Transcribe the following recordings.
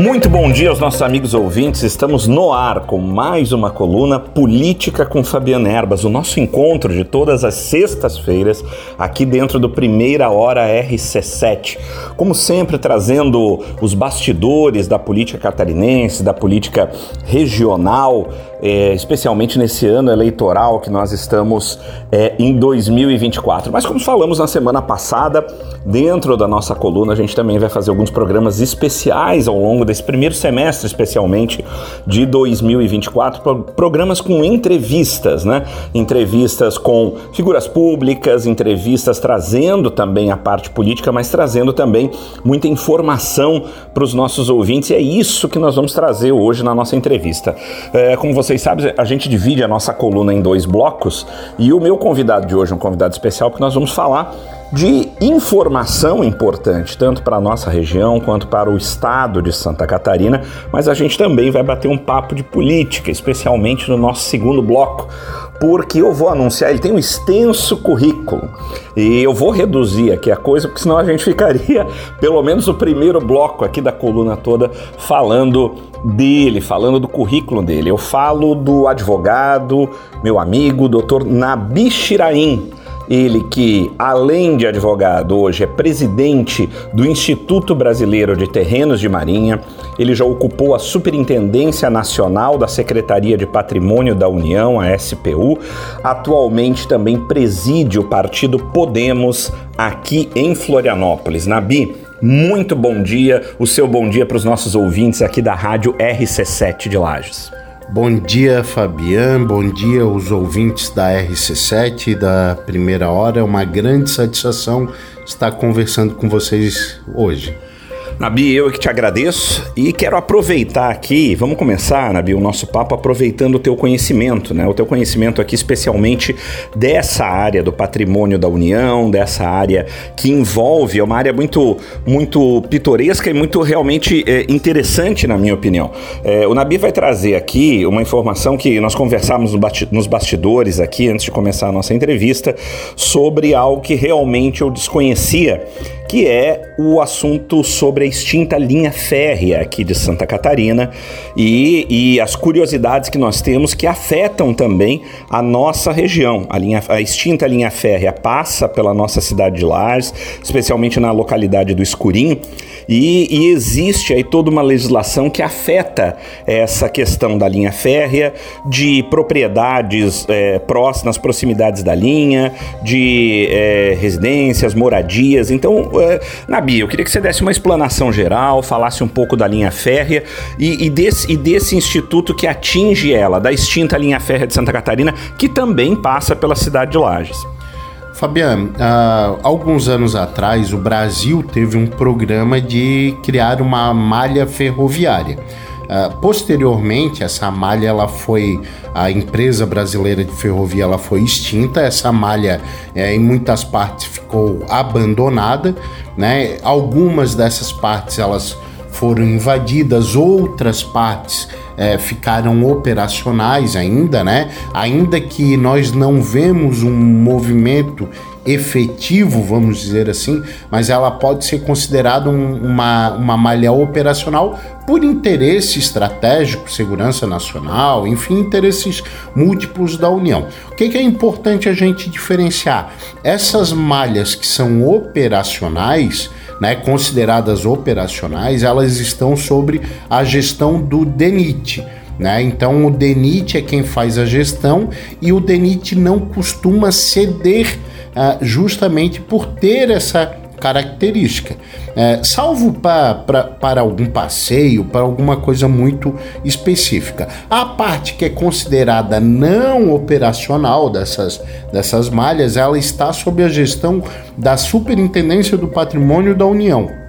Muito bom dia aos nossos amigos ouvintes. Estamos no ar com mais uma coluna Política com Fabiana Erbas, o nosso encontro de todas as sextas-feiras aqui dentro do Primeira Hora RC7. Como sempre, trazendo os bastidores da política catarinense, da política regional, é, especialmente nesse ano eleitoral que nós estamos é, em 2024. Mas, como falamos na semana passada, dentro da nossa coluna, a gente também vai fazer alguns programas especiais ao longo desse primeiro semestre, especialmente de 2024, programas com entrevistas, né? Entrevistas com figuras públicas, entrevistas trazendo também a parte política, mas trazendo também muita informação para os nossos ouvintes. E é isso que nós vamos trazer hoje na nossa entrevista. É, como vocês sabem, a gente divide a nossa coluna em dois blocos e o meu convidado de hoje é um convidado especial porque nós vamos falar de informação importante, tanto para a nossa região quanto para o estado de Santa Catarina, mas a gente também vai bater um papo de política, especialmente no nosso segundo bloco, porque eu vou anunciar, ele tem um extenso currículo e eu vou reduzir aqui a coisa, porque senão a gente ficaria pelo menos o primeiro bloco aqui da coluna toda falando dele, falando do currículo dele. Eu falo do advogado, meu amigo, doutor Nabi Shiraim ele que, além de advogado, hoje é presidente do Instituto Brasileiro de Terrenos de Marinha. Ele já ocupou a Superintendência Nacional da Secretaria de Patrimônio da União, a SPU. Atualmente também preside o partido Podemos aqui em Florianópolis. Nabi, muito bom dia, o seu bom dia para os nossos ouvintes aqui da Rádio RC7 de Lages. Bom dia, Fabian. Bom dia aos ouvintes da RC7 e da Primeira Hora. É uma grande satisfação estar conversando com vocês hoje. Nabi, eu que te agradeço e quero aproveitar aqui, vamos começar, Nabi, o nosso papo aproveitando o teu conhecimento, né? O teu conhecimento aqui especialmente dessa área do patrimônio da União, dessa área que envolve, é uma área muito, muito pitoresca e muito realmente é, interessante, na minha opinião. É, o Nabi vai trazer aqui uma informação que nós conversamos nos bastidores aqui, antes de começar a nossa entrevista, sobre algo que realmente eu desconhecia que é o assunto sobre a extinta linha férrea aqui de Santa Catarina e, e as curiosidades que nós temos que afetam também a nossa região. A, linha, a extinta linha férrea passa pela nossa cidade de Lares, especialmente na localidade do Escurim, e, e existe aí toda uma legislação que afeta essa questão da linha férrea, de propriedades é, próximas, nas proximidades da linha, de é, residências, moradias. Então, Nabi, eu queria que você desse uma explanação geral, falasse um pouco da linha férrea e, e, desse, e desse instituto que atinge ela, da extinta linha férrea de Santa Catarina, que também passa pela cidade de Lages. Fabiano, há alguns anos atrás o Brasil teve um programa de criar uma malha ferroviária. Uh, posteriormente, essa malha ela foi a empresa brasileira de ferrovia ela foi extinta. Essa malha, é, em muitas partes, ficou abandonada. Né? Algumas dessas partes elas foram invadidas, outras partes é, ficaram operacionais ainda, né? Ainda que nós não vemos um movimento efetivo, vamos dizer assim, mas ela pode ser considerada um, uma, uma malha operacional por interesse estratégico, segurança nacional, enfim, interesses múltiplos da União. O que, que é importante a gente diferenciar? Essas malhas que são operacionais, né, consideradas operacionais, elas estão sobre a gestão do DENIT. Né? Então o DENIT é quem faz a gestão e o DENIT não costuma ceder uh, justamente por ter essa característica. É, salvo para algum passeio, para alguma coisa muito específica. A parte que é considerada não operacional dessas, dessas malhas, ela está sob a gestão da Superintendência do Patrimônio da União.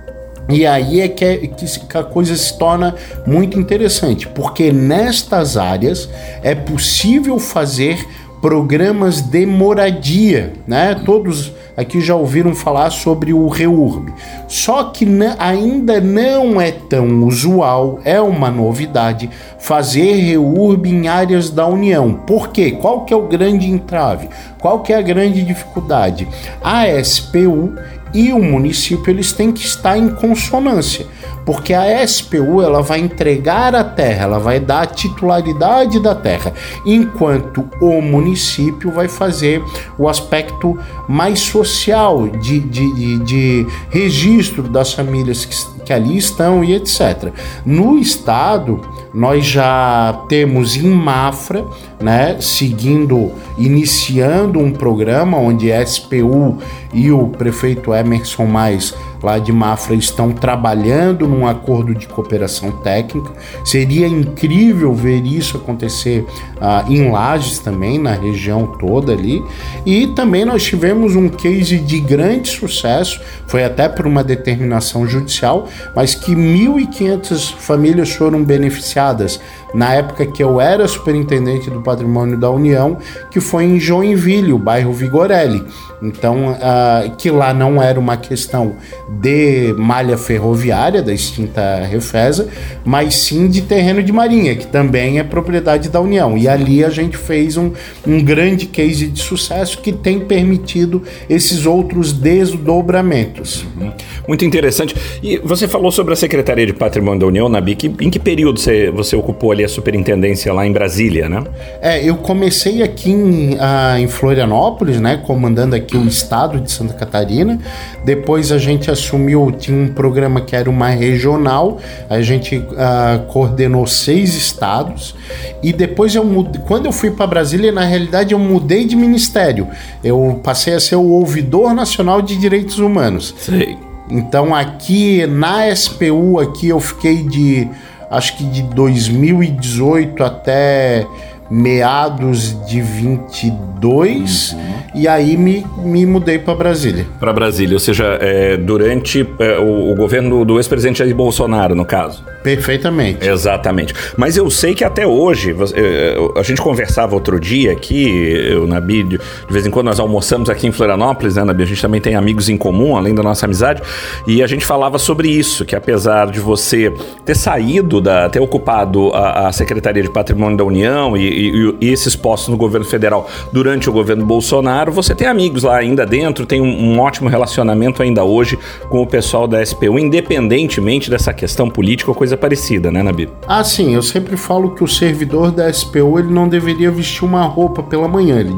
E aí é que, é que, a coisa se torna muito interessante, porque nestas áreas é possível fazer programas de moradia, né? Todos aqui já ouviram falar sobre o REURB. Só que ainda não é tão usual, é uma novidade, fazer REURB em áreas da União. Por quê? Qual que é o grande entrave? Qual que é a grande dificuldade? A SPU e o município eles têm que estar em consonância, porque a SPU ela vai entregar a terra, ela vai dar a titularidade da terra, enquanto o município vai fazer o aspecto mais social de, de, de, de registro das famílias que, que ali estão e etc. No estado nós já temos em Mafra, né, seguindo, iniciando um programa onde a SPU e o prefeito Emerson Mais lá de Mafra estão trabalhando num acordo de cooperação técnica. Seria incrível ver isso acontecer uh, em Lages também, na região toda ali. E também nós tivemos um case de grande sucesso, foi até por uma determinação judicial, mas que 1.500 famílias foram beneficiadas na época que eu era superintendente do patrimônio da União, que foi em Joinville, o bairro Vigorelli. Então, uh, que lá não era uma questão de malha ferroviária da extinta Refesa, mas sim de terreno de marinha, que também é propriedade da União. E ali a gente fez um, um grande case de sucesso que tem permitido esses outros desdobramentos. Uhum. Muito interessante. E você falou sobre a Secretaria de Patrimônio da União, Nabi, que, em que período você, você ocupou ali a superintendência lá em Brasília, né? É, eu comecei aqui em, uh, em Florianópolis, né, comandando aqui o estado de Santa Catarina. Depois a gente assumiu, tinha um programa que era uma regional, a gente uh, coordenou seis estados. E depois eu mudei, quando eu fui para Brasília, na realidade eu mudei de ministério. Eu passei a ser o ouvidor nacional de direitos humanos. Sei. Então aqui na SPU aqui eu fiquei de acho que de 2018 até meados de 22 uhum. e aí me, me mudei para Brasília. Para Brasília, ou seja, é, durante é, o, o, governo do ex-presidente Jair Bolsonaro, no caso. Perfeitamente. Exatamente. Mas eu sei que até hoje, é, a gente conversava outro dia aqui, eu, Nabi, de, de vez em quando nós almoçamos aqui em Florianópolis, né, Nabi? A gente também tem amigos em comum, além da nossa amizade, e a gente falava sobre isso, que apesar de você ter saído, da, ter ocupado a, a Secretaria de Patrimônio da União e, e, e, esses postos no governo federal durante o governo Bolsonaro, você tem amigos lá ainda dentro, tem um, um ótimo relacionamento ainda hoje com o pessoal da SPU, independentemente dessa questão política ou coisa parecida, né, Nabi? Ah, sim, eu sempre falo que o servidor da SPU ele não deveria vestir uma roupa pela manhã, ele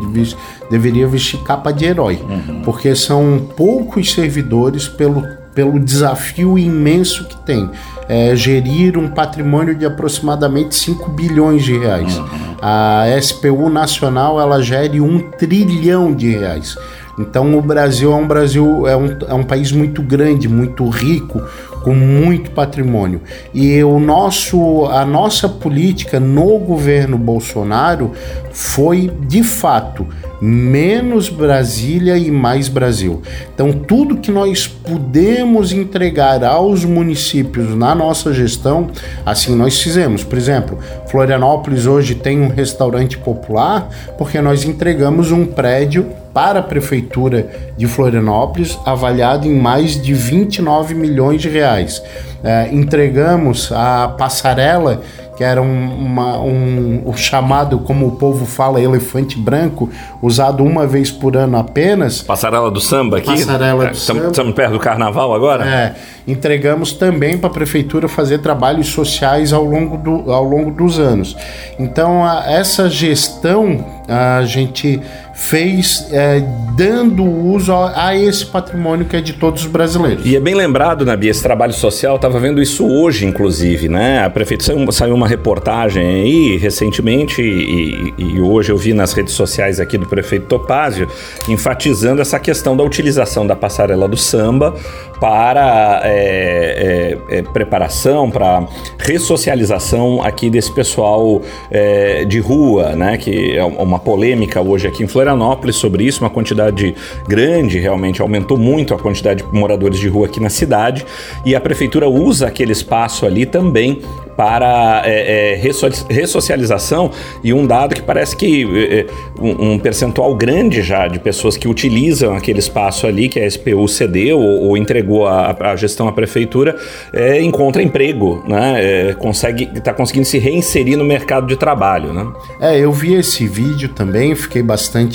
deveria vestir capa de herói, uhum. porque são poucos servidores pelo pelo desafio imenso que tem. É, gerir um patrimônio de aproximadamente 5 bilhões de reais. Uhum. A SPU nacional ela gere um trilhão de reais. Então o Brasil é um Brasil é um, é um país muito grande, muito rico, com muito patrimônio. E o nosso, a nossa política no governo Bolsonaro foi, de fato, menos Brasília e mais Brasil. Então, tudo que nós pudemos entregar aos municípios na nossa gestão, assim nós fizemos. Por exemplo, Florianópolis hoje tem um restaurante popular porque nós entregamos um prédio para a prefeitura de Florianópolis avaliado em mais de 29 milhões de reais. É, entregamos a passarela que era um, uma, um, o chamado, como o povo fala, elefante branco, usado uma vez por ano apenas. Passarela do samba aqui? Passarela do samba. Estamos perto do carnaval agora? É. Entregamos também para a prefeitura fazer trabalhos sociais ao longo, do, ao longo dos anos. Então, a, essa gestão a gente fez é, dando uso a, a, esse patrimônio que é de todos os brasileiros. E é bem lembrado, Nabi, esse trabalho social, estava vendo isso hoje, inclusive, né? A prefeitura saiu, saiu uma reportagem aí recentemente e, e, hoje eu vi nas redes sociais aqui do prefeito Topázio enfatizando essa questão da utilização da passarela do samba para é, é, é, preparação, para ressocialização aqui desse pessoal é, de rua, né? Que é uma polêmica hoje aqui em Florianópolis sobre isso, uma quantidade grande, realmente aumentou muito a quantidade de moradores de rua aqui na cidade e a prefeitura usa aquele espaço ali também para é, é, ressocialização e um dado que parece que é, é, um, percentual grande já de pessoas que utilizam aquele espaço ali que a SPU cedeu ou, ou entregou a, gestão à prefeitura é, encontra emprego, né? É, consegue está conseguindo se reinserir no mercado de trabalho, né? É, eu vi esse vídeo também, fiquei bastante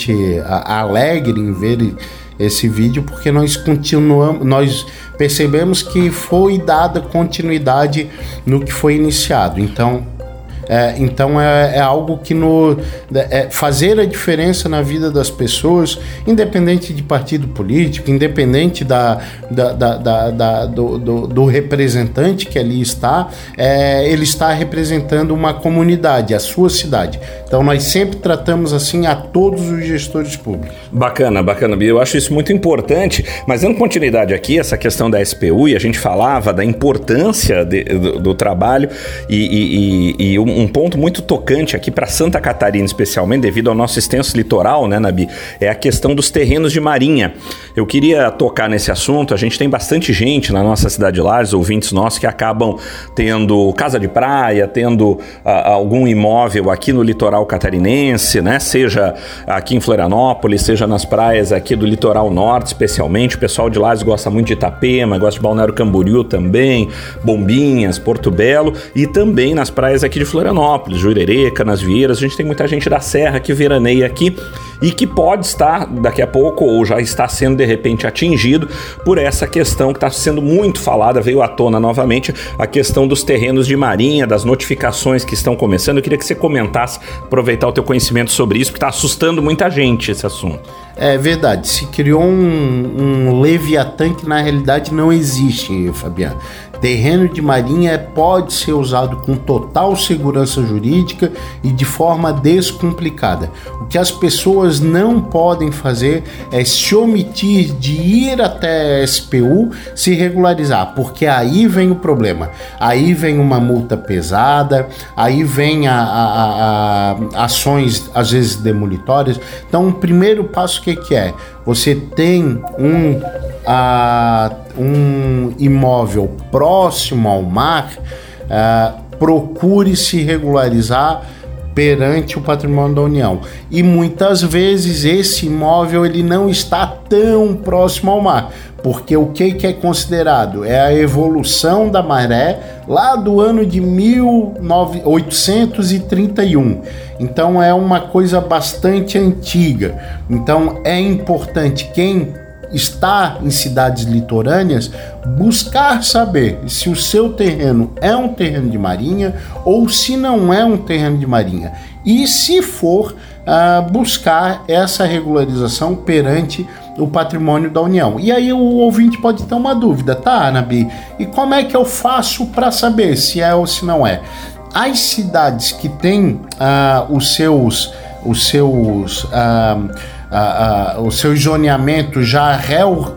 alegre em ver esse vídeo porque nós continuamos, nós percebemos que foi dada continuidade no que foi iniciado. Então, é, então é, é, algo que no é, fazer a diferença na vida das pessoas, independente de partido político, independente da, da, da, da, do, do, do, representante que ali está, é, ele está representando uma comunidade, a sua cidade. Então nós sempre tratamos assim a todos os gestores públicos. Bacana, bacana, Bia. Eu acho isso muito importante, mas dando continuidade aqui, essa questão da SPU, e a gente falava da importância de, do, do, trabalho e, e, e um, um ponto muito tocante aqui para Santa Catarina, especialmente devido ao nosso extenso litoral, né, Nabi, é a questão dos terrenos de marinha. Eu queria tocar nesse assunto. A gente tem bastante gente na nossa cidade lá, os ouvintes nossos que acabam tendo casa de praia, tendo uh, algum imóvel aqui no litoral catarinense, né? Seja aqui em Florianópolis, seja nas praias aqui do litoral norte, especialmente. O pessoal de lá gosta muito de Itapema, gosta de Balneário Camboriú também, Bombinhas, Porto Belo e também nas praias aqui de Florianópolis. Florianópolis, Jurerê, Canasvieiras, a gente tem muita gente da Serra que veraneia aqui e que pode estar daqui a pouco ou já está sendo de repente atingido por essa questão que está sendo muito falada, veio à tona novamente, a questão dos terrenos de marinha, das notificações que estão começando. Eu queria que você comentasse, aproveitar o teu conhecimento sobre isso, porque está assustando muita gente esse assunto. É verdade, se criou um, um Leviatã que na realidade não existe, Fabiano. Terreno de marinha pode ser usado com total segurança jurídica e de forma descomplicada. O que as pessoas não podem fazer é se omitir de ir até a SPU se regularizar, porque aí vem o problema. Aí vem uma multa pesada, aí vem a, a, a, ações às vezes demolitórias. Então, o primeiro passo que, que é? Você tem um a um imóvel próximo ao mar, uh, procure se regularizar perante o patrimônio da União. E muitas vezes esse imóvel ele não está tão próximo ao mar, porque o que, que é considerado? É a evolução da maré lá do ano de 1831. Então é uma coisa bastante antiga. Então é importante quem está em cidades litorâneas, buscar saber se o seu terreno é um terreno de marinha ou se não é um terreno de marinha. E se for, uh, buscar essa regularização perante o patrimônio da União. E aí o ouvinte pode ter uma dúvida, tá, Anabi? E como é que eu faço para saber se é ou se não é? As cidades que têm uh, os seus os seus uh, a, a, o seu zoneamento já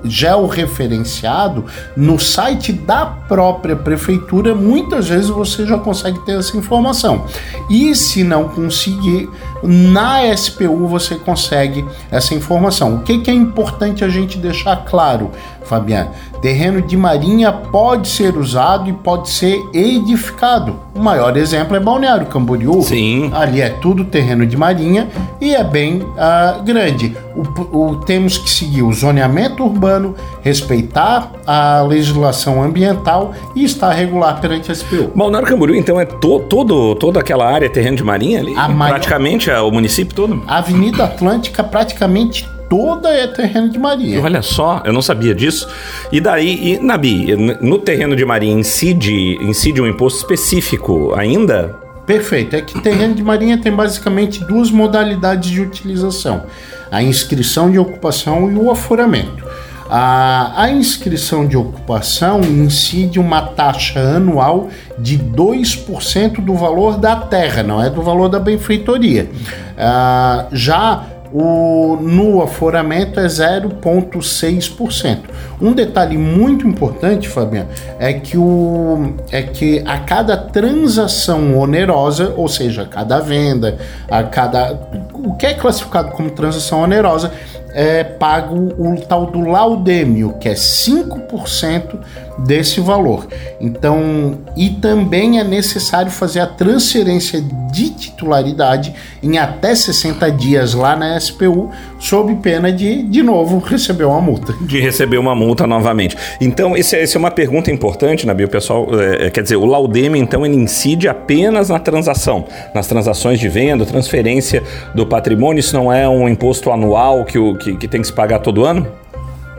georreferenciado no site da própria prefeitura, muitas vezes você já consegue ter essa informação. E se não conseguir, na SPU você consegue essa informação. O que, que é importante a gente deixar claro, Fabiano? Terreno de marinha pode ser usado e pode ser edificado. O maior exemplo é Balneário Camboriú. Sim. Ali é tudo terreno de marinha e é bem uh, grande. O, o, temos que seguir o zoneamento urbano, respeitar a legislação ambiental e estar regular perante a SPU. Balneário Camboriú, então, é to, todo, toda aquela área terreno de marinha ali? A praticamente maior... é o município todo? A Avenida Atlântica praticamente toda é terreno de marinha. Olha só, eu não sabia disso. E daí, e, Nabi, no terreno de marinha incide, incide um imposto específico ainda? Perfeito. É que terreno de marinha tem basicamente duas modalidades de utilização: a inscrição de ocupação e o aforamento. A, a inscrição de ocupação incide uma taxa anual de 2% do valor da terra, não é do valor da benfeitoria. Ah, já o, no aforamento é 0,6%. Um detalhe muito importante, Fabiano, é que, o, é que a cada transação onerosa, ou seja, a cada venda, a cada. O que é classificado como transação onerosa é pago o tal do laudêmio, que é 5% desse valor. Então, e também é necessário fazer a transferência de titularidade em até 60 dias lá na SPU, sob pena de, de novo, receber uma multa. De receber uma multa novamente. Então, essa é, é uma pergunta importante, Nabil, pessoal. É, é, quer dizer, o laudêmio, então, ele incide apenas na transação, nas transações de venda, transferência do patrimônio. Isso não é um imposto anual que, o, que, que tem que se pagar todo ano?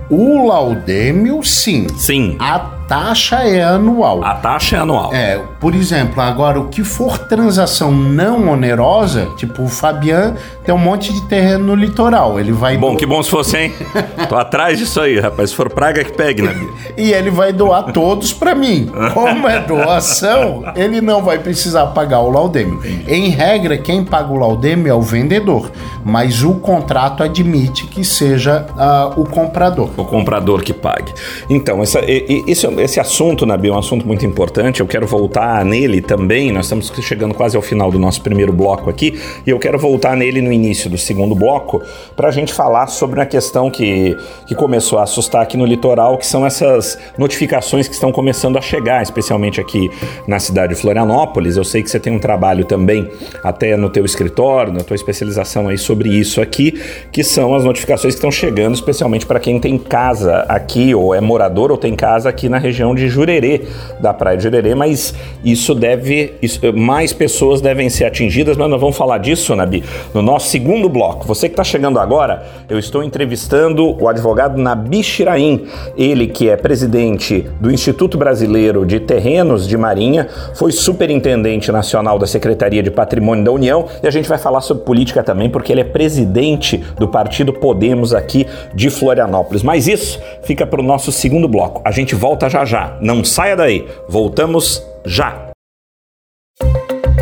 O laudêmio, sim. Sim. A taxa é anual. A taxa é anual. É, por exemplo, agora o que for transação não onerosa, tipo o Fabian tem um monte de terreno no litoral, ele vai Bom, do... que bom se fosse, hein? Tô atrás disso aí, rapaz. Se for praga que pegue, né? e ele vai doar todos para mim. Como é doação, ele não vai precisar pagar o laudêmio. Em regra, quem paga o laudêmio é o vendedor, mas o contrato admite que seja uh, o comprador. O comprador que pague. Então, essa, esse, esse assunto, Nabi, é um assunto muito importante. Eu quero voltar nele também. Nós estamos chegando quase ao final do nosso primeiro bloco aqui e eu quero voltar nele no início do segundo bloco para a gente falar sobre uma questão que, que começou a assustar aqui no litoral, que são essas notificações que estão começando a chegar, especialmente aqui na cidade de Florianópolis. Eu sei que você tem um trabalho também até no teu escritório, na tua especialização aí sobre isso aqui, que são as notificações que estão chegando, especialmente para quem tem casa aqui ou é morador ou tem casa aqui na região de Jurerê, da praia de Jurerê, mas isso deve, isso, mais pessoas devem ser atingidas, mas nós vamos falar disso, Nabi, no nosso segundo bloco. Você que está chegando agora, eu estou entrevistando o advogado Nabi Shiraim, ele que é presidente do Instituto Brasileiro de Terrenos de Marinha, foi superintendente nacional da Secretaria de Patrimônio da União e a gente vai falar sobre política também, porque ele é presidente do partido Podemos aqui de Florianópolis. Mas isso fica para o nosso segundo bloco. A gente volta já já. Não saia daí. Voltamos já.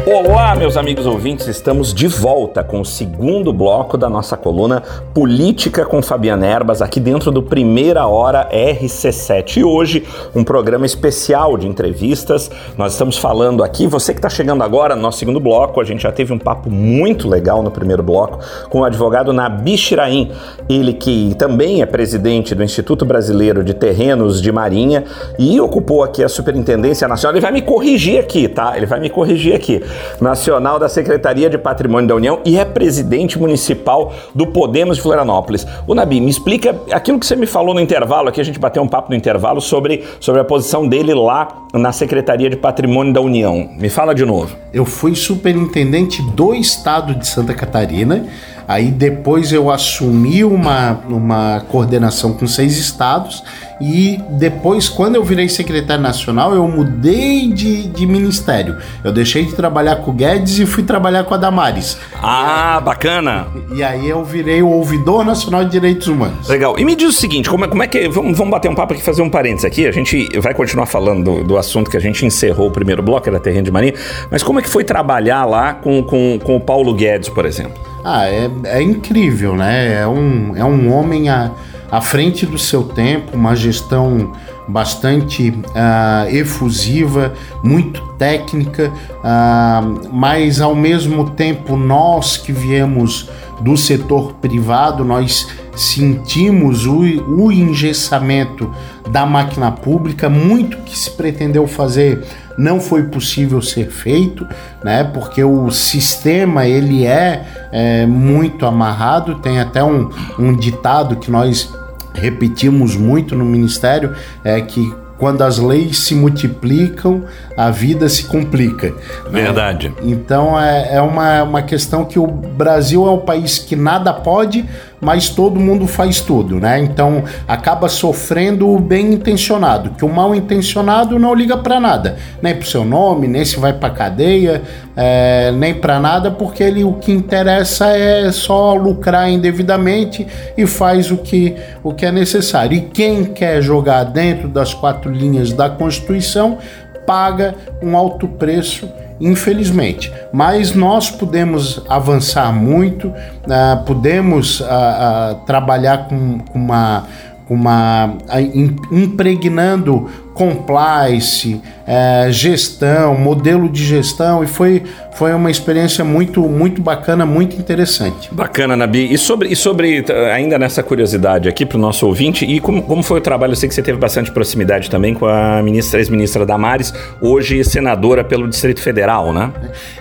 Olá, meus amigos ouvintes, estamos de volta com o segundo bloco da nossa coluna Política com Fabiana Erbas, aqui dentro do Primeira Hora RC7. E hoje, um programa especial de entrevistas. Nós estamos falando aqui, você que está chegando agora no nosso segundo bloco, a gente já teve um papo muito legal no primeiro bloco com o advogado Nabi Shiraim, ele que também é presidente do Instituto Brasileiro de Terrenos de Marinha e ocupou aqui a Superintendência Nacional. Ele vai me corrigir aqui, tá? Ele vai me corrigir aqui nacional da Secretaria de Patrimônio da União e é presidente municipal do Podemos de Florianópolis. O Nabi, me explica aquilo que você me falou no intervalo, aqui a gente bateu um papo no intervalo sobre, sobre a posição dele lá na Secretaria de Patrimônio da União. Me fala de novo. Eu fui superintendente do estado de Santa Catarina. Aí depois eu assumi uma, uma coordenação com seis estados e depois, quando eu virei secretário nacional, eu mudei de, de ministério. Eu deixei de trabalhar com o Guedes e fui trabalhar com a Damares. Ah, bacana! E aí eu virei o ouvidor nacional de direitos humanos. Legal. E me diz o seguinte, como é, como é que... Vamos, vamos bater um papo aqui, fazer um parênteses aqui. A gente vai continuar falando do, do assunto que a gente encerrou o primeiro bloco, era Terreno de Marinha. Mas como é que foi trabalhar lá com, com, com o Paulo Guedes, por exemplo? Ah, é, é incrível, né? É um, é um homem... A à frente do seu tempo, uma gestão bastante uh, efusiva, muito técnica, uh, mas ao mesmo tempo nós que viemos do setor privado, nós sentimos o, o engessamento da máquina pública, muito que se pretendeu fazer não foi possível ser feito, né? Porque o sistema ele é, é muito amarrado. Tem até um, um ditado que nós repetimos muito no ministério é que quando as leis se multiplicam, a vida se complica. Né? Verdade. Né? Então é, é uma, uma questão que o Brasil é um país que nada pode, mas todo mundo faz tudo, né? Então acaba sofrendo o bem intencionado, que o mal intencionado não liga para nada, nem pro seu nome, nem se vai para cadeia, é, nem para nada, porque ele o que interessa é só lucrar indevidamente e faz o que o que é necessário. E quem quer jogar dentro das quatro linhas da Constituição paga um alto preço infelizmente. Mas nós podemos avançar muito, uh, podemos uh, uh, trabalhar com, com uma, uma impregnando compliance, é, gestão, modelo de gestão e foi, foi uma experiência muito muito bacana, muito interessante. Bacana, Nabi. E sobre, e sobre ainda nessa curiosidade aqui para o nosso ouvinte, e como, como foi o trabalho? Eu sei que você teve bastante proximidade também com a ministra, ex-ministra Damares, hoje senadora pelo Distrito Federal, né?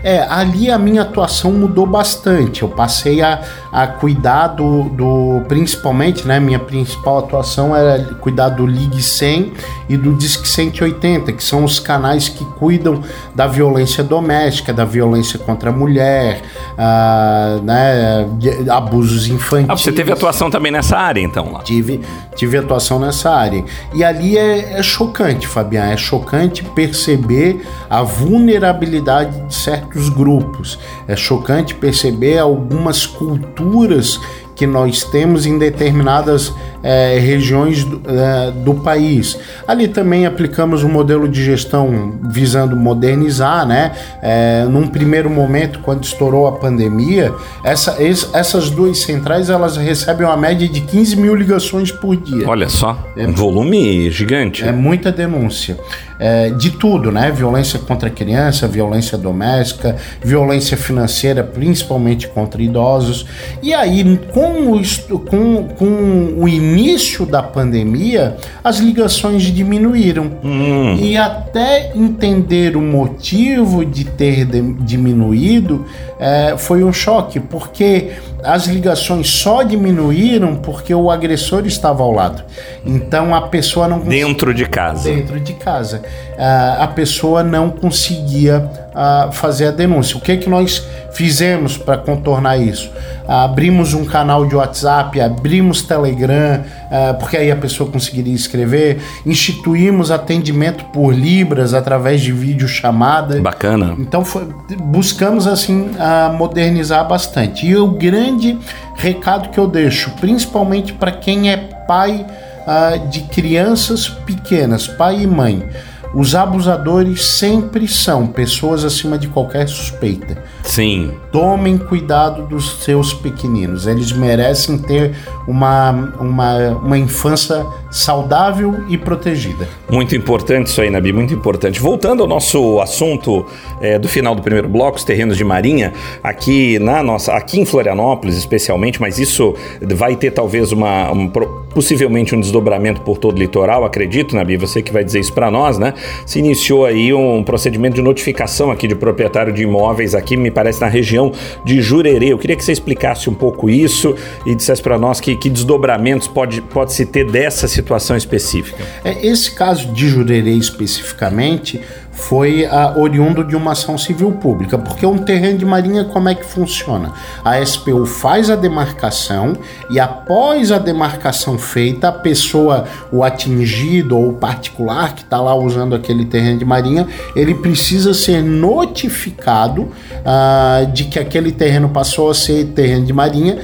É, ali a minha atuação mudou bastante. Eu passei a, a cuidar do, do principalmente, né? Minha principal atuação era cuidar do Ligue 100 e do Disque 180, que são os canais que cuidam da violência doméstica, da violência contra a mulher, uh, né, abusos infantis. Ah, você teve atuação também nessa área, então? Lá. Tive, tive atuação nessa área. E ali é, é chocante, Fabiano, é chocante perceber a vulnerabilidade de certos grupos. É chocante perceber algumas culturas que nós temos em determinadas é, regiões do, é, do, país. Ali também aplicamos um modelo de gestão visando modernizar, né? É, num primeiro momento, quando estourou a pandemia, essa, es, essas duas centrais elas recebem uma média de 15 mil ligações por dia. Olha só, é, um volume gigante. É muita denúncia. É, de tudo, né? Violência contra a criança, violência doméstica, violência financeira, principalmente contra idosos. E aí, com o, com, com o início da pandemia, as ligações diminuíram. Hum. E até entender o motivo de ter diminuído é, foi um choque, porque as ligações só diminuíram porque o agressor estava ao lado. Então a pessoa não dentro de casa. Dentro de casa, uh, a pessoa não conseguia uh, fazer a denúncia. O que que nós fizemos para contornar isso? Abrimos um canal de WhatsApp, abrimos Telegram, porque aí a pessoa conseguiria escrever. Instituímos atendimento por libras através de videochamada. Bacana. Então foi, buscamos assim modernizar bastante. E o grande recado que eu deixo, principalmente para quem é pai uh, de crianças pequenas, pai e mãe. Os abusadores sempre são pessoas acima de qualquer suspeita. Sim. Tomem cuidado dos seus pequeninos. Eles merecem ter uma, uma, uma infância saudável e protegida. Muito importante isso aí, Nabi, muito importante. Voltando ao nosso assunto é, do final do primeiro bloco, os terrenos de marinha, aqui na nossa, aqui em Florianópolis especialmente, mas isso vai ter talvez uma, possivelmente um desdobramento por todo o litoral, acredito, Nabi, você que vai dizer isso para nós, né? Se iniciou aí um procedimento de notificação aqui de proprietário de imóveis aqui, me parece na região de Jurerê. Eu queria que você explicasse um pouco isso e dissesse para nós que, que desdobramentos pode, pode se ter dessa situação específica. É, esse caso de Jurerê especificamente foi a, oriundo de uma ação civil pública, porque um terreno de marinha como é que funciona? A SPU faz a demarcação e após a demarcação feita, a pessoa, o atingido ou o particular que está lá usando aquele terreno de marinha, ele precisa ser notificado uh, de que aquele terreno passou a ser terreno de marinha,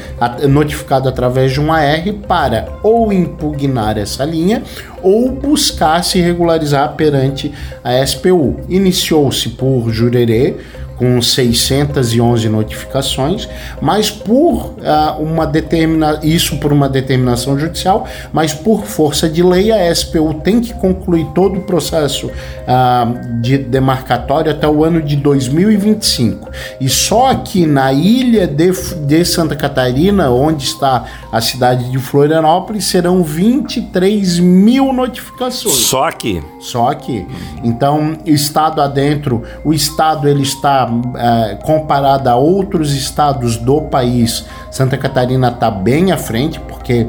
notificado através de um AR para ou impugnar essa linha ou buscar se regularizar perante a SPU. Iniciou-se por Jurerê, com 611 notificações, mas por uh, uma determina isso por uma determinação judicial, mas por força de lei a SPU tem que concluir todo o processo uh, de demarcatório até o ano de 2025. E só aqui na ilha de, de Santa Catarina, onde está a cidade de Florianópolis, serão 23 mil notificações. Só aqui? Só aqui. Então, estado adentro, o estado ele está é, comparada a outros estados do país, Santa Catarina está bem à frente, porque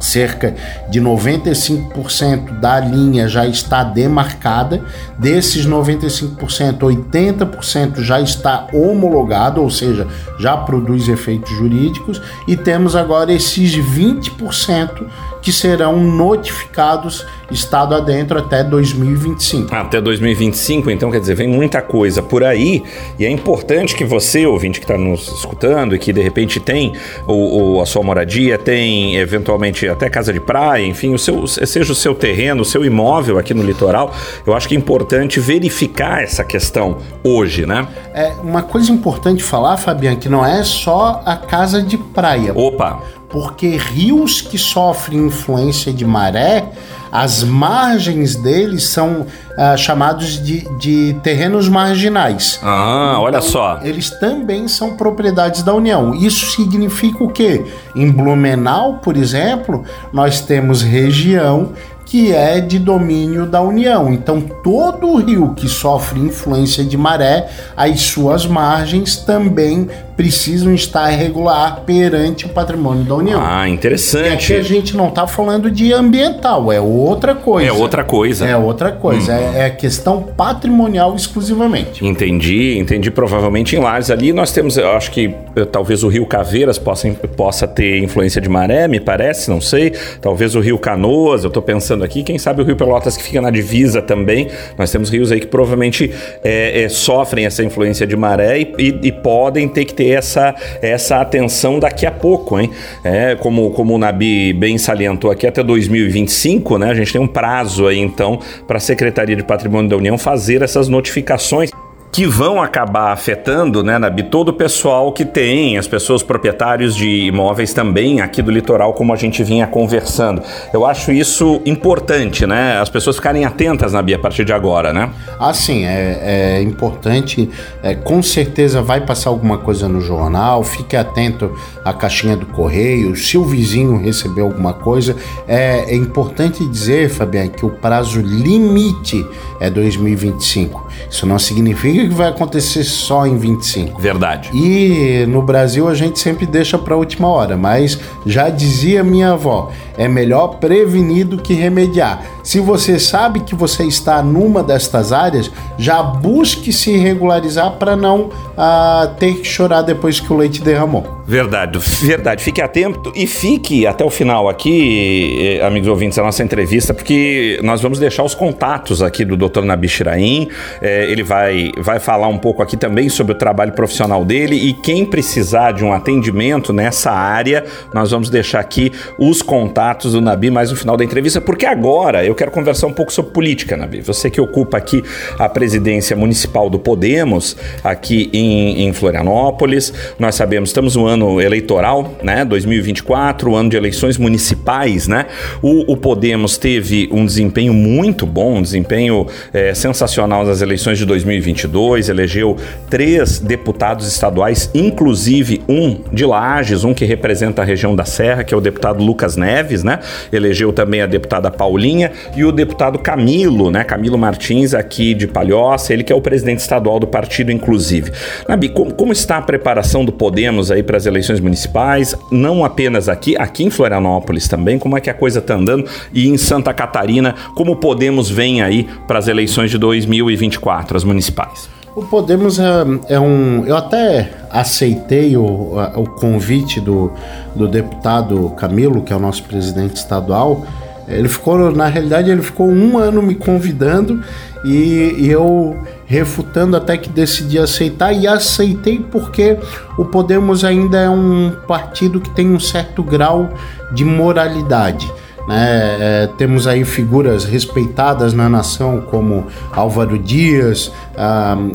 cerca de 95% da linha já está demarcada. Desses 95%, 80% já está homologado, ou seja, já produz efeitos jurídicos, e temos agora esses 20% que serão notificados estado adentro até 2025. Até 2025, então quer dizer, vem muita coisa por aí e é importante que você, ouvinte que está nos escutando e que de repente tem o, o, a sua moradia, tem eventualmente até casa de praia, enfim, o seu, seja o seu terreno, o seu imóvel aqui no litoral, eu acho que é importante verificar essa questão hoje, né? É uma coisa importante falar, Fabiano, que não é só a casa de praia. Opa! Porque rios que sofrem influência de maré as margens deles são ah, chamados de, de terrenos marginais. Ah, então, olha só. Eles também são propriedades da União. Isso significa o quê? Em Blumenau, por exemplo, nós temos região que é de domínio da União. Então, todo rio que sofre influência de maré, as suas margens também precisam estar regular perante o patrimônio da União. Ah, interessante. E aqui a gente não está falando de ambiental, é outra coisa. É outra coisa. É outra coisa, uhum. é, é questão patrimonial exclusivamente. Entendi, entendi. Provavelmente em Lares ali nós temos, eu acho que eh, talvez o Rio Caveiras possa, possa ter influência de maré, me parece, não sei. Talvez o Rio Canoas, eu estou pensando aqui, quem sabe o Rio Pelotas que fica na divisa também. Nós temos rios aí que provavelmente é, é, sofrem essa influência de maré e, e, e podem ter que ter essa, essa atenção daqui a pouco, hein? É, como, como o Nabi bem salientou aqui, até 2025, né? A gente tem um prazo aí, então, para a Secretaria de Patrimônio da União fazer essas notificações que vão acabar afetando, né, Nabi, todo o pessoal que tem, as pessoas proprietários de imóveis também aqui do litoral, como a gente vinha conversando. Eu acho isso importante, né? As pessoas ficarem atentas, Nabi, a partir de agora, né? Ah, sim, é, é importante. É, com certeza vai passar alguma coisa no jornal, fique atento à caixinha do correio, se o vizinho recebeu alguma coisa. É, é importante dizer, Fabiano, que o prazo limite é 2025. Isso não significa que vai acontecer só em 25. Verdade. E no Brasil a gente sempre deixa para a última hora, mas já dizia minha avó, é melhor prevenir do que remediar. Se você sabe que você está numa destas áreas, já busque se regularizar para não ah, ter que chorar depois que o leite derramou. Verdade, verdade. Fique atento e fique até o final aqui, eh, amigos ouvintes, da nossa entrevista, porque nós vamos deixar os contatos aqui do Dr. Nabi Shiraim. É, ele vai, vai falar um pouco aqui também sobre o trabalho profissional dele e quem precisar de um atendimento nessa área, nós vamos deixar aqui os contatos do Nabi mais no final da entrevista, porque agora eu quero conversar um pouco sobre política, Nabi. Você que ocupa aqui a presidência municipal do Podemos, aqui em, em Florianópolis, nós sabemos, estamos no ano eleitoral, né? 2024, ano de eleições municipais, né? O, o Podemos teve um desempenho muito bom, um desempenho é, sensacional nas eleições de 2022, elegeu três deputados estaduais, inclusive um de Lages, um que representa a região da Serra, que é o deputado Lucas Neves, né? Elegeu também a deputada Paulinha e o deputado Camilo, né? Camilo Martins, aqui de Palhoça, ele que é o presidente estadual do partido, inclusive. Nabi, como, como está a preparação do Podemos aí para as eleições municipais, não apenas aqui, aqui em Florianópolis também, como é que a coisa está andando e em Santa Catarina, como Podemos vem aí para as eleições de 2024, as municipais. O Podemos é, é, um. Eu até aceitei o, o convite do, do deputado Camilo, que é o nosso presidente estadual. Ele ficou, na realidade, ele ficou um ano me convidando e, e eu refutando até que decidi aceitar e aceitei porque o Podemos ainda é um partido que tem um certo grau de moralidade. Né? É, temos aí figuras respeitadas na nação como Álvaro Dias,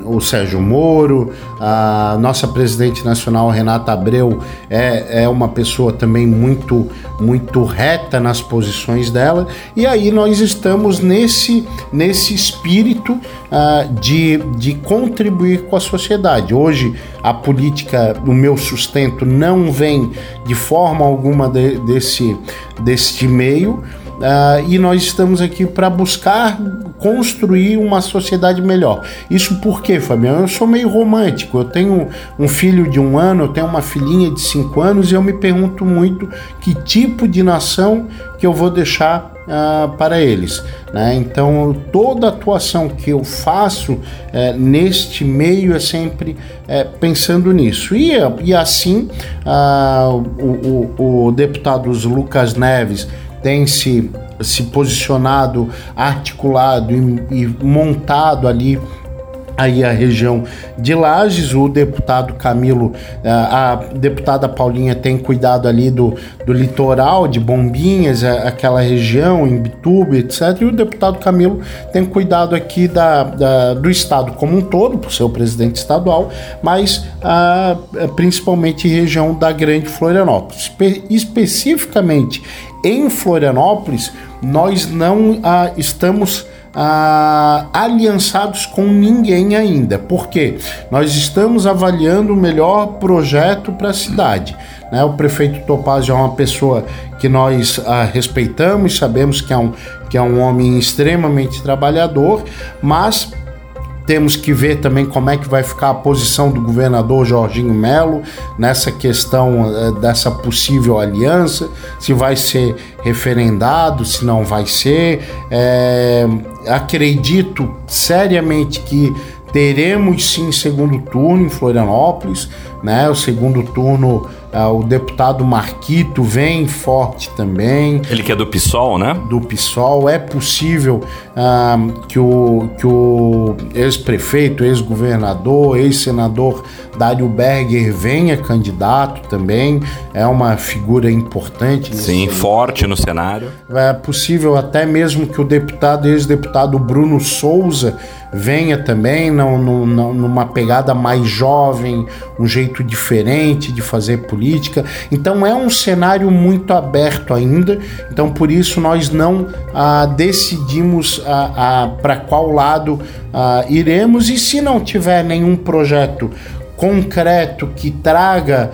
o Sérgio Moro, a nossa presidente nacional Renata Abreu é, é uma pessoa também muito, muito reta nas posições dela, e aí nós estamos nesse, nesse espírito ah, de, de contribuir com a sociedade. Hoje a política, o meu sustento não vem de forma alguma de, desse, deste meio. Uh, e nós estamos aqui para buscar construir uma sociedade melhor. Isso porque, Fabiano? Eu sou meio romântico. Eu tenho um filho de um ano, eu tenho uma filhinha de cinco anos e eu me pergunto muito que tipo de nação que eu vou deixar uh, para eles. Né? Então, toda atuação que eu faço uh, neste meio é sempre uh, pensando nisso. E, e assim, ah, o, o, o deputado Lucas Neves tem se, se posicionado, articulado e, e montado ali aí a região de Lages, o deputado Camilo, a deputada Paulinha tem cuidado ali do, do litoral de Bombinhas, aquela região, em Bituba, etc. E o deputado Camilo tem cuidado aqui da, da do estado como um todo, por ser o presidente estadual, mas a, principalmente região da Grande Florianópolis. Espe especificamente em Florianópolis, nós não ah, estamos ah, aliançados com ninguém ainda. porque Nós estamos avaliando o melhor projeto para a cidade. Né? O prefeito Topazio é uma pessoa que nós ah, respeitamos, sabemos que é, um, que é um homem extremamente trabalhador, mas temos que ver também como é que vai ficar a posição do governador Jorginho Melo nessa questão uh, dessa possível aliança, se vai ser referendado, se não vai ser. É, acredito seriamente que teremos sim segundo turno em Florianópolis, né? O segundo turno Uh, o deputado Marquito vem forte também. Ele que é do PSOL, né? Do PSOL. É possível uh, que o, que o ex-prefeito, ex-governador, ex-senador Dário Berger venha candidato também. É uma figura importante. Sim, forte no cenário. É possível até mesmo que o deputado, ex-deputado Bruno Souza venha também numa pegada mais jovem, um jeito diferente de fazer política. Então é um cenário muito aberto ainda. Então por isso nós não ah, decidimos ah, ah, para qual lado ah, iremos e se não tiver nenhum projeto concreto que traga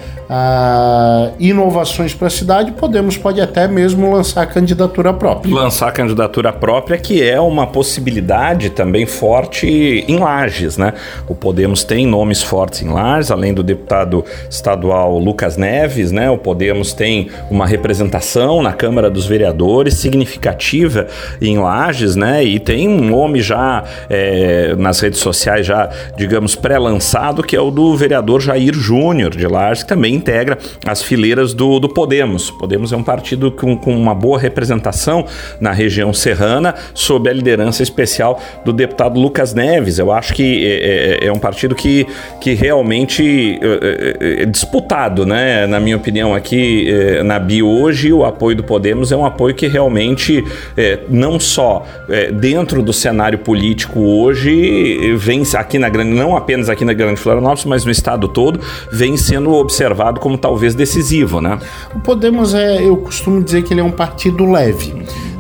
inovações para a cidade, podemos pode até mesmo lançar candidatura própria. Lançar candidatura própria, que é uma possibilidade também forte em Lages, né? O Podemos tem nomes fortes em Lages, além do deputado estadual Lucas Neves, né? O Podemos tem uma representação na Câmara dos Vereadores significativa em Lages, né? E tem um nome já é, nas redes sociais já, digamos, pré-lançado, que é o do vereador Jair Júnior de Lages, que também integra as fileiras do, do Podemos. Podemos é um partido com, com uma boa representação na região serrana, sob a liderança especial do deputado Lucas Neves. Eu acho que é, é, é um partido que, que realmente é, é, é, disputado, né? Na minha opinião, aqui é, na BI hoje, o apoio do Podemos é um apoio que realmente, é, não só dentro do cenário político hoje, vem aqui na grande, não apenas aqui na Grande Florianópolis, mas no estado todo, vem sendo observado considerado como talvez decisivo, né? O Podemos é, eu costumo dizer que ele é um partido leve,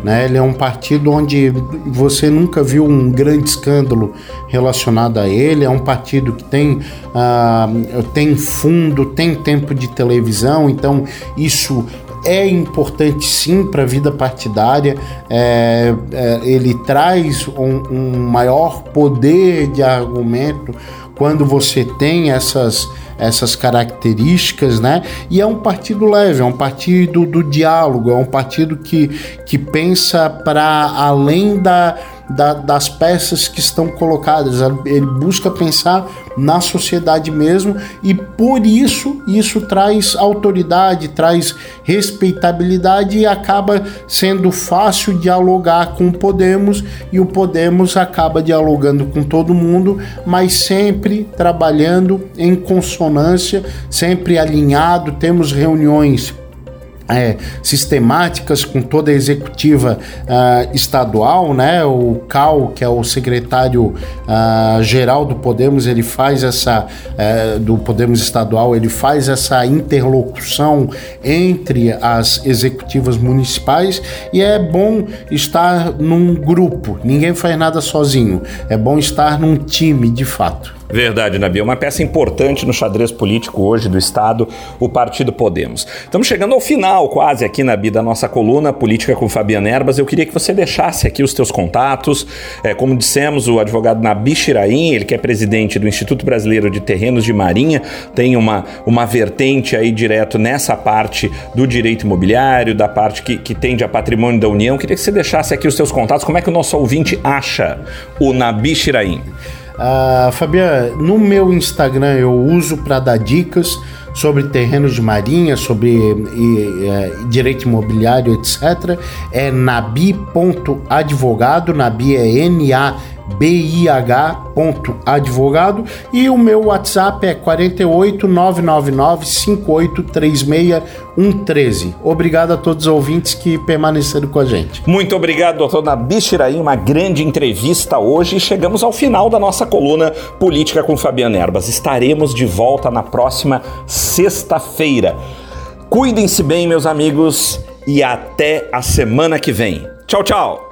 né? Ele é um partido onde você nunca viu um grande escândalo relacionado a ele. É um partido que tem uh, tem fundo, tem tempo de televisão, então isso é importante sim para a vida partidária, é, é, ele traz um, um, maior poder de argumento quando você tem essas essas características, né? E é um partido leve, é um partido do diálogo, é um partido que, que pensa para além da da, das peças que estão colocadas. Ele busca pensar na sociedade mesmo e por isso isso traz autoridade, traz respeitabilidade e acaba sendo fácil dialogar com o Podemos e o Podemos acaba dialogando com todo mundo, mas sempre trabalhando em consonância, sempre alinhado. Temos reuniões é, sistemáticas com toda a executiva uh, estadual, né? O Cal, que é o secretário uh, geral do Podemos, ele faz essa uh, do Podemos estadual, ele faz essa interlocução entre as executivas municipais e é bom estar num grupo. Ninguém faz nada sozinho. É bom estar num time, de fato. Verdade, Nabi. Uma peça importante no xadrez político hoje do Estado, o Partido Podemos. Estamos chegando ao final, quase, aqui, Nabi, da nossa coluna Política com Fabiana Erbas. Eu queria que você deixasse aqui os teus contatos. É, como dissemos, o advogado Nabi Shiraim, ele que é presidente do Instituto Brasileiro de Terrenos de Marinha, tem uma, uma vertente aí direto nessa parte do direito imobiliário, da parte que, que tende a patrimônio da União. Eu queria que você deixasse aqui os teus contatos. Como é que o nosso ouvinte acha o Nabi Shiraim? Uh, Fabiana, no meu Instagram eu uso para dar dicas sobre terrenos de marinha, sobre e, é, direito imobiliário, etc. É nabi.advogado, nabi é N-A bih.advogado e o meu WhatsApp é 48 999 5836 Obrigado a todos os ouvintes que permaneceram com a gente. Muito obrigado, doutor Nabi uma grande entrevista hoje e chegamos ao final da nossa coluna Política com Fabiana Erbas. Estaremos de volta na próxima sexta-feira. Cuidem-se bem, meus amigos, e até a semana que vem. Tchau, tchau!